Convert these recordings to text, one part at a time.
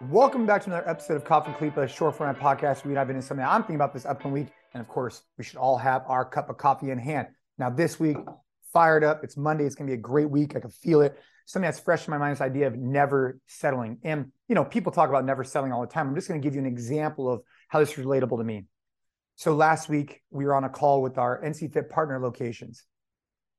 Welcome back to another episode of Coffee Khalipa, short format podcast. We dive into something I'm thinking about this upcoming week. And of course, we should all have our cup of coffee in hand. Now, this week, fired up. It's Monday. It's going to be a great week. I can feel it. Something that's fresh in my mind is idea of never settling. And, you know, people talk about never settling all the time. I'm just going to give you an example of how this is relatable to me. So last week, we were on a call with our NC Fit partner locations.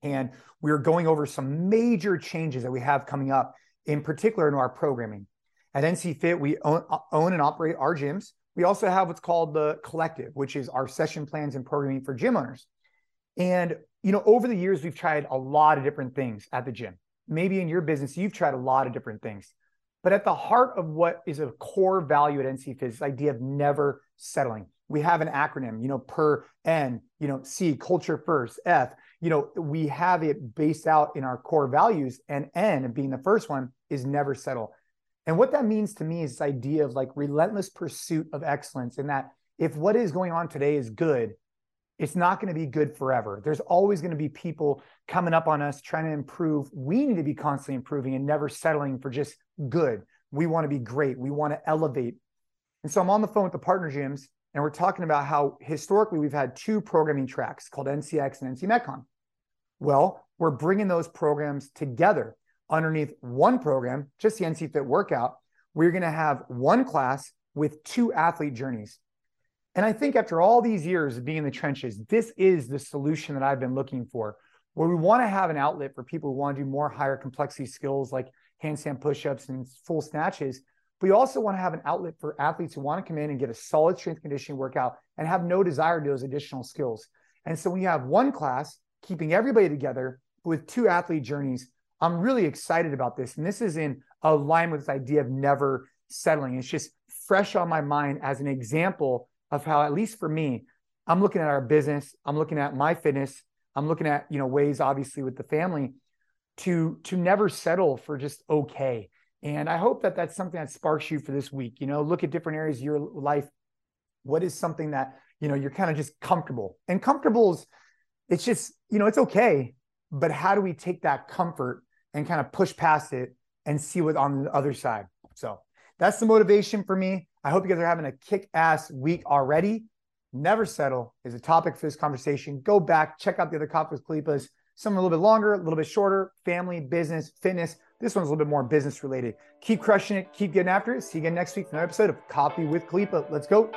And we were going over some major changes that we have coming up, in particular in our programming. At NC Fit, we own, uh, own and operate our gyms. We also have what's called the collective, which is our session plans and programming for gym owners. And you know, over the years, we've tried a lot of different things at the gym. Maybe in your business, you've tried a lot of different things. But at the heart of what is a core value at NC Fit is this idea of never settling. We have an acronym, you know, per N, you know, C, culture first, F, you know, we have it based out in our core values, and N, being the first one, is never settle. And what that means to me is this idea of like relentless pursuit of excellence, in that if what is going on today is good, it's not going to be good forever. There's always going to be people coming up on us trying to improve. We need to be constantly improving and never settling for just good. We want to be great. We want to elevate. And so I'm on the phone with the partner gyms, and we're talking about how historically we've had two programming tracks called NCX and NC Metcon. Well, we're bringing those programs together underneath one program, just the NC Fit workout, we're going to have one class with two athlete journeys. And I think after all these years of being in the trenches, this is the solution that I've been looking for, where we want to have an outlet for people who want to do more higher complexity skills like handstand push-ups and full snatches. But we also want to have an outlet for athletes who want to come in and get a solid strength conditioning workout and have no desire to do those additional skills. And so when you have one class, keeping everybody together with two athlete journeys, I'm really excited about this. And this is in alignment with this idea of never settling. It's just fresh on my mind as an example of how, at least for me, I'm looking at our business, I'm looking at my fitness, I'm looking at, you know, ways obviously with the family to to never settle for just okay. And I hope that that's something that sparks you for this week. You know, look at different areas of your life. What is something that, you know, you're kind of just comfortable. And comfortable is it's just, you know, it's okay, but how do we take that comfort and kind of push past it and see what on the other side. So that's the motivation for me. I hope you guys are having a kick ass week already. Never settle is a topic for this conversation. Go back, check out the other Coffee with Khalipas. Some a little bit longer, a little bit shorter, family, business, fitness. This one's a little bit more business related. Keep crushing it, keep getting after it. See you again next week for another episode of Coffee with Khalipa. Let's go.